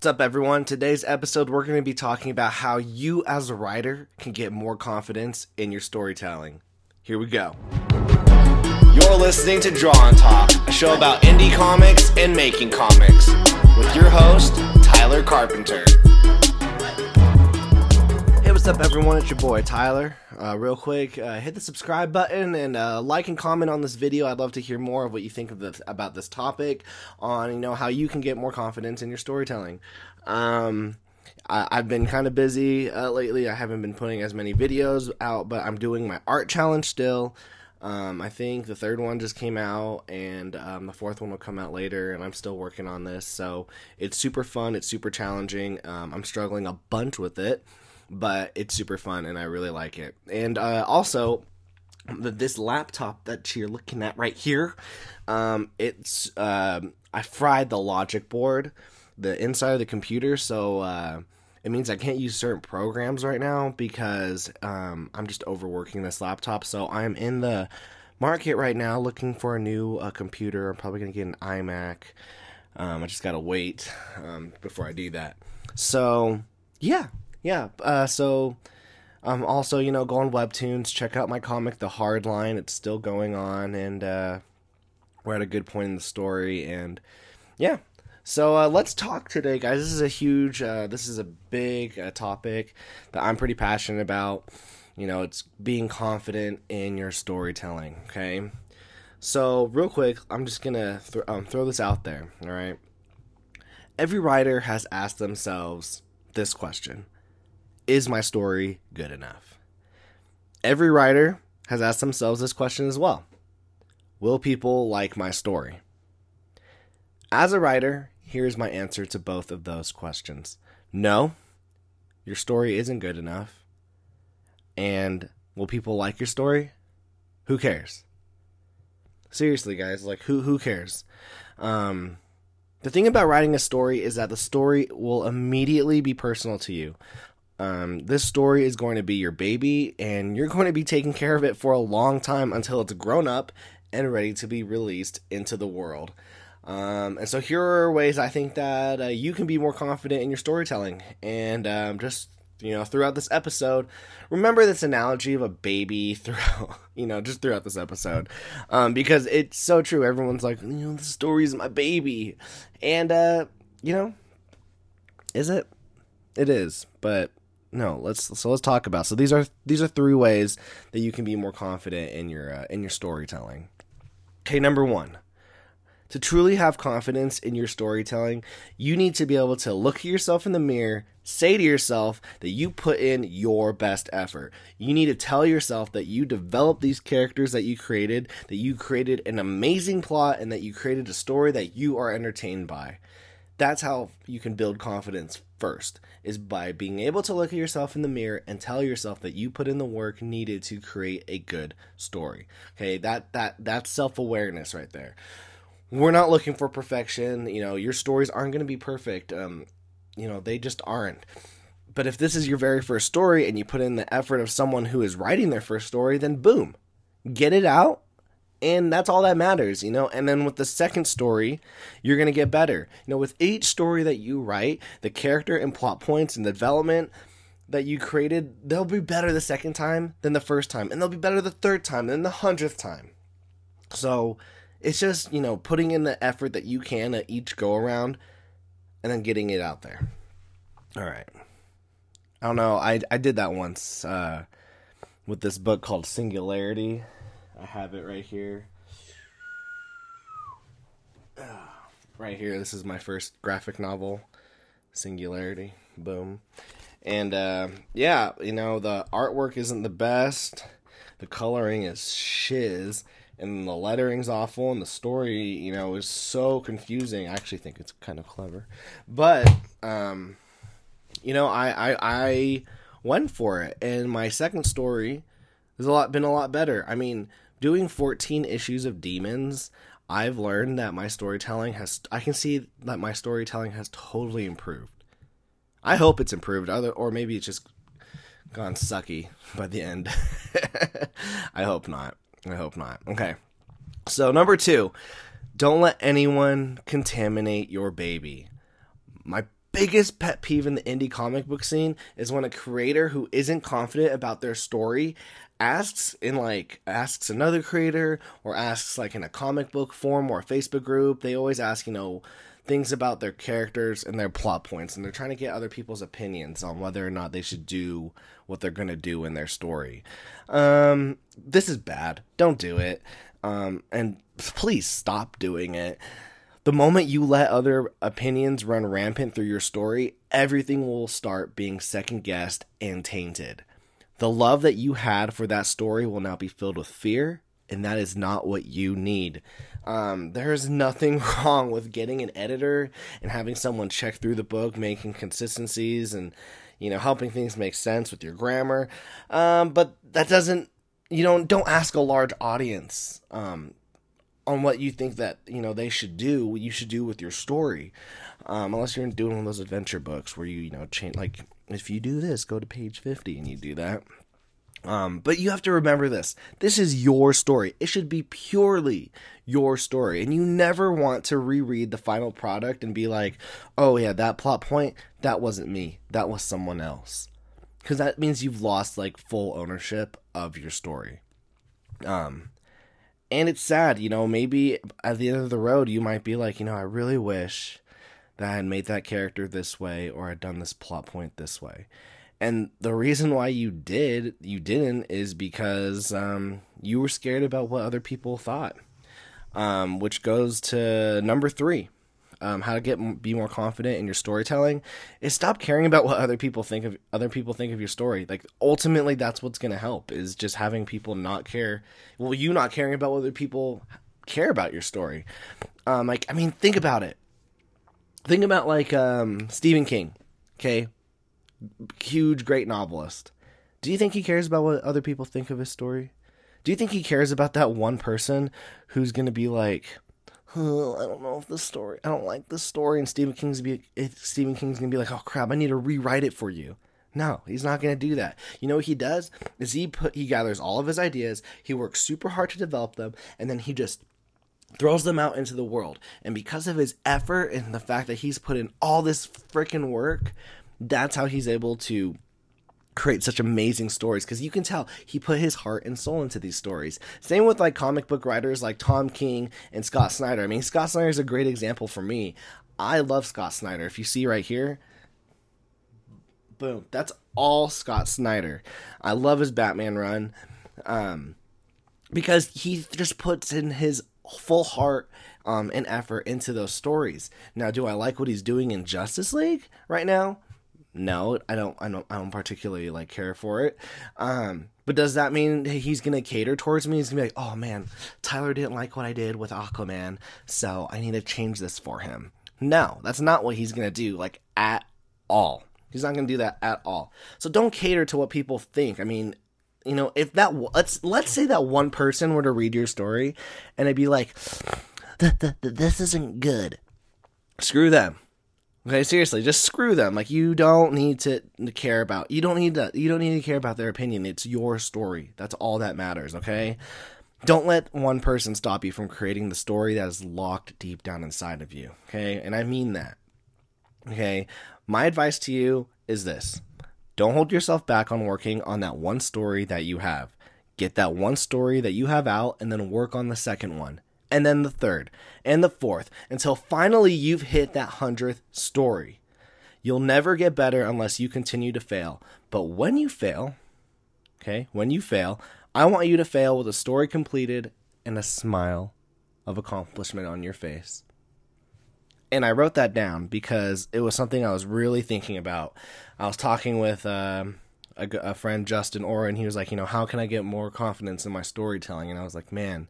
What's up, everyone? Today's episode, we're going to be talking about how you, as a writer, can get more confidence in your storytelling. Here we go. You're listening to Draw and Talk, a show about indie comics and making comics, with your host, Tyler Carpenter. Up, everyone? It's your boy Tyler. Uh, real quick, uh, hit the subscribe button and uh, like and comment on this video. I'd love to hear more of what you think of this about this topic, on you know how you can get more confidence in your storytelling. Um, I, have been kind of busy uh, lately. I haven't been putting as many videos out, but I'm doing my art challenge still. Um, I think the third one just came out, and um, the fourth one will come out later, and I'm still working on this. So it's super fun. It's super challenging. Um, I'm struggling a bunch with it but it's super fun and I really like it. And uh, also, this laptop that you're looking at right here, um, it's uh, I fried the logic board, the inside of the computer, so uh, it means I can't use certain programs right now because um, I'm just overworking this laptop. So I'm in the market right now looking for a new uh, computer. I'm probably gonna get an iMac. Um, I just gotta wait um, before I do that. So yeah, yeah. Uh, so um, also, you know, go on Webtoons, check out my comic, The Hard Line. It's still going on, and uh, we're at a good point in the story. And yeah, so uh, let's talk today, guys. This is a huge, uh, this is a big uh, topic that I'm pretty passionate about. You know, it's being confident in your storytelling. Okay, so real quick, I'm just gonna th- um, throw this out there. All right, every writer has asked themselves this question is my story good enough? Every writer has asked themselves this question as well Will people like my story? As a writer, here's my answer to both of those questions No, your story isn't good enough. And will people like your story? Who cares? Seriously, guys, like who who cares? Um, the thing about writing a story is that the story will immediately be personal to you. Um, this story is going to be your baby, and you're going to be taking care of it for a long time until it's grown up and ready to be released into the world. Um, and so here are ways I think that uh, you can be more confident in your storytelling. And um, just you know, throughout this episode, remember this analogy of a baby throughout, you know, just throughout this episode, um, because it's so true. Everyone's like, you know, the story's my baby, and uh, you know, is it? It is, but no let's so let's talk about so these are these are three ways that you can be more confident in your uh, in your storytelling. Okay number one to truly have confidence in your storytelling you need to be able to look at yourself in the mirror say to yourself that you put in your best effort. You need to tell yourself that you developed these characters that you created that you created an amazing plot and that you created a story that you are entertained by. That's how you can build confidence first is by being able to look at yourself in the mirror and tell yourself that you put in the work needed to create a good story. Okay that that that's self-awareness right there. We're not looking for perfection. You know your stories aren't going to be perfect. Um you know they just aren't. But if this is your very first story and you put in the effort of someone who is writing their first story then boom get it out and that's all that matters, you know. And then with the second story, you're going to get better. You know, with each story that you write, the character and plot points and the development that you created, they'll be better the second time than the first time, and they'll be better the third time than the hundredth time. So it's just, you know, putting in the effort that you can at each go around and then getting it out there. All right. I don't know. I, I did that once uh, with this book called Singularity I have it right here. Right here, this is my first graphic novel, Singularity. Boom. And uh, yeah, you know, the artwork isn't the best, the coloring is shiz, and the lettering's awful, and the story, you know, is so confusing. I actually think it's kind of clever. But, um, you know, I, I, I went for it, and my second story has a lot been a lot better. I mean, doing 14 issues of Demons, I've learned that my storytelling has I can see that my storytelling has totally improved. I hope it's improved other or maybe it's just gone sucky by the end. I hope not. I hope not. Okay. So number 2, don't let anyone contaminate your baby. My biggest pet peeve in the indie comic book scene is when a creator who isn't confident about their story asks in like asks another creator or asks like in a comic book form or a Facebook group. They always ask, you know, things about their characters and their plot points and they're trying to get other people's opinions on whether or not they should do what they're going to do in their story. Um this is bad. Don't do it. Um and please stop doing it. The moment you let other opinions run rampant through your story, everything will start being second guessed and tainted. The love that you had for that story will now be filled with fear, and that is not what you need. Um, there's nothing wrong with getting an editor and having someone check through the book, making consistencies and you know helping things make sense with your grammar. Um, but that doesn't you don't don't ask a large audience um, on what you think that you know they should do. What you should do with your story, um, unless you're doing one of those adventure books where you you know change like if you do this, go to page fifty and you do that. Um, but you have to remember this. This is your story. It should be purely your story. And you never want to reread the final product and be like, oh, yeah, that plot point, that wasn't me. That was someone else. Because that means you've lost like full ownership of your story. Um, and it's sad, you know, maybe at the end of the road, you might be like, you know, I really wish that I had made that character this way or I'd done this plot point this way. And the reason why you did, you didn't, is because um, you were scared about what other people thought. Um, which goes to number three um, how to get be more confident in your storytelling is stop caring about what other people think of other people think of your story like ultimately that's what's going to help is just having people not care well you not caring about what other people care about your story um like i mean think about it think about like um stephen king okay huge great novelist do you think he cares about what other people think of his story do you think he cares about that one person who's going to be like oh, I don't know if this story, I don't like this story, and Stephen King's be Stephen King's gonna be like, oh crap, I need to rewrite it for you. No, he's not gonna do that. You know what he does is he put he gathers all of his ideas, he works super hard to develop them, and then he just throws them out into the world. And because of his effort and the fact that he's put in all this freaking work, that's how he's able to create such amazing stories because you can tell he put his heart and soul into these stories. Same with like comic book writers like Tom King and Scott Snyder. I mean, Scott Snyder is a great example for me. I love Scott Snyder. If you see right here, boom, that's all Scott Snyder. I love his Batman run um, because he just puts in his full heart um, and effort into those stories. Now, do I like what he's doing in Justice League right now? no i don't i don't i don't particularly like care for it. Um but does that mean he's gonna cater towards me? He's gonna be like oh man tyler didn't like what i did with aquaman so i need to change this for him. No that's not what he's gonna do like at all. He's not gonna do that at all. So don't cater to what people think. I mean you know if that let's let's say that one person were to read your story and it'd be like this isn't good screw them Okay, seriously, just screw them. Like you don't need to, care about. You don't need to. You don't need to care about their opinion. It's your story. That's all that matters. Okay. Don't let one person stop you from creating the story that is locked deep down inside of you. Okay, and I mean that. Okay, my advice to you is this: don't hold yourself back on working on that one story that you have. Get that one story that you have out, and then work on the second one and then the third, and the fourth, until finally you've hit that hundredth story. You'll never get better unless you continue to fail. But when you fail, okay, when you fail, I want you to fail with a story completed and a smile of accomplishment on your face. And I wrote that down because it was something I was really thinking about. I was talking with um, a, a friend, Justin Orr, and he was like, you know, how can I get more confidence in my storytelling? And I was like, man,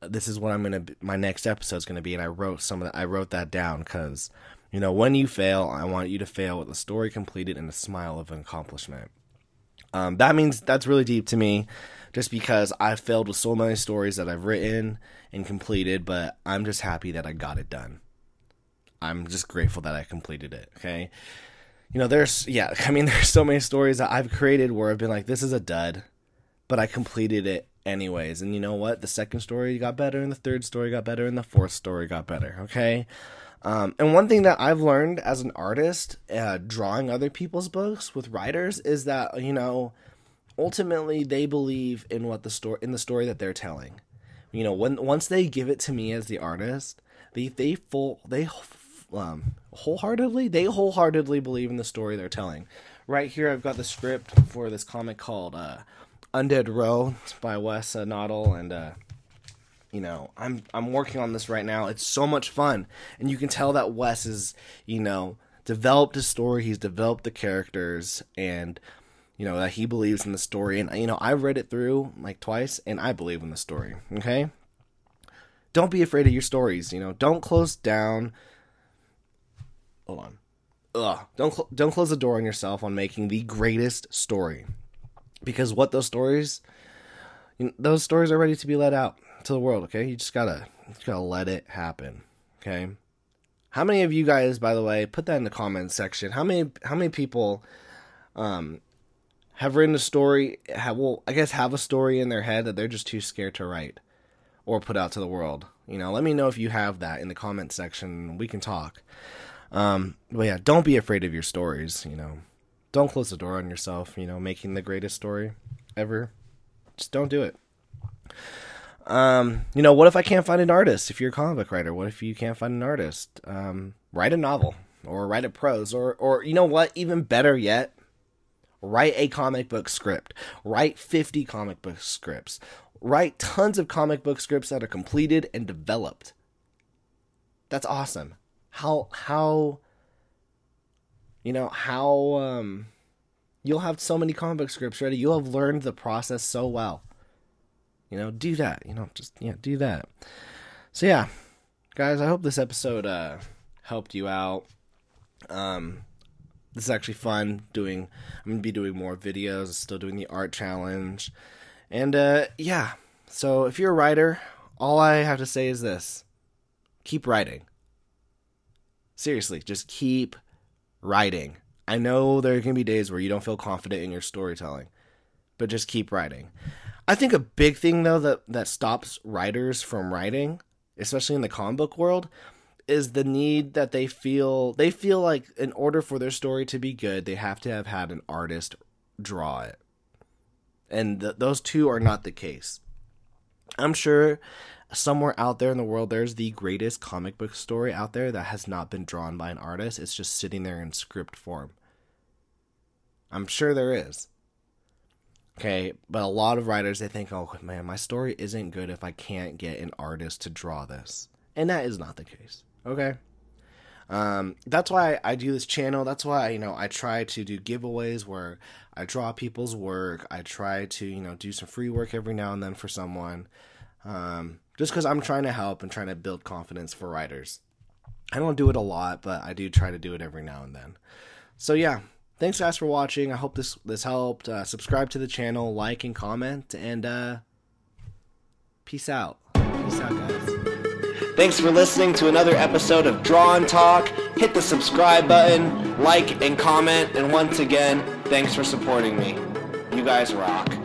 this is what I'm gonna be, my next episode's gonna be, and I wrote some of that. I wrote that down because you know when you fail, I want you to fail with a story completed and a smile of accomplishment. Um, that means that's really deep to me, just because I've failed with so many stories that I've written and completed, but I'm just happy that I got it done. I'm just grateful that I completed it. Okay. You know, there's, yeah, I mean, there's so many stories that I've created where I've been like, this is a dud, but I completed it anyways. And you know what? The second story got better, and the third story got better, and the fourth story got better. Okay. Um, and one thing that I've learned as an artist, uh, drawing other people's books with writers, is that you know, ultimately they believe in what the story in the story that they're telling. You know, when once they give it to me as the artist, they they full they um, wholeheartedly they wholeheartedly believe in the story they're telling. Right here, I've got the script for this comic called uh, Undead Row by Wes uh, Noddle, and uh, you know I'm I'm working on this right now. It's so much fun, and you can tell that Wes is you know developed his story. He's developed the characters, and you know that he believes in the story. And you know I've read it through like twice, and I believe in the story. Okay, don't be afraid of your stories. You know, don't close down. Hold on. Ugh. Don't cl- don't close the door on yourself on making the greatest story, because what those stories, you know, those stories are ready to be let out to the world. Okay, you just gotta you gotta let it happen. Okay. How many of you guys, by the way, put that in the comments section? How many how many people, um, have written a story? Have well, I guess have a story in their head that they're just too scared to write or put out to the world. You know, let me know if you have that in the comment section. We can talk. Um, but yeah, don't be afraid of your stories. You know, don't close the door on yourself. You know, making the greatest story ever. Just don't do it. Um, you know, what if I can't find an artist? If you're a comic book writer, what if you can't find an artist? Um, write a novel or write a prose or or you know what? Even better yet, write a comic book script. Write 50 comic book scripts write tons of comic book scripts that are completed and developed. That's awesome. How how you know how um you'll have so many comic book scripts ready. You'll have learned the process so well. You know, do that. You know, just yeah, do that. So yeah, guys, I hope this episode uh helped you out. Um this is actually fun doing I'm gonna be doing more videos, still doing the art challenge. And uh, yeah, so if you're a writer, all I have to say is this keep writing. Seriously, just keep writing. I know there can be days where you don't feel confident in your storytelling, but just keep writing. I think a big thing though that that stops writers from writing, especially in the comic book world, is the need that they feel they feel like in order for their story to be good, they have to have had an artist draw it and th- those two are not the case. I'm sure somewhere out there in the world there's the greatest comic book story out there that has not been drawn by an artist. It's just sitting there in script form. I'm sure there is. Okay, but a lot of writers they think, "Oh man, my story isn't good if I can't get an artist to draw this." And that is not the case. Okay? Um, that's why I do this channel. That's why you know I try to do giveaways where I draw people's work. I try to you know do some free work every now and then for someone, um, just because I'm trying to help and trying to build confidence for writers. I don't do it a lot, but I do try to do it every now and then. So yeah, thanks guys for watching. I hope this this helped. Uh, subscribe to the channel, like and comment, and uh, peace out. Peace out, guys. Thanks for listening to another episode of Draw and Talk. Hit the subscribe button, like and comment, and once again, thanks for supporting me. You guys rock.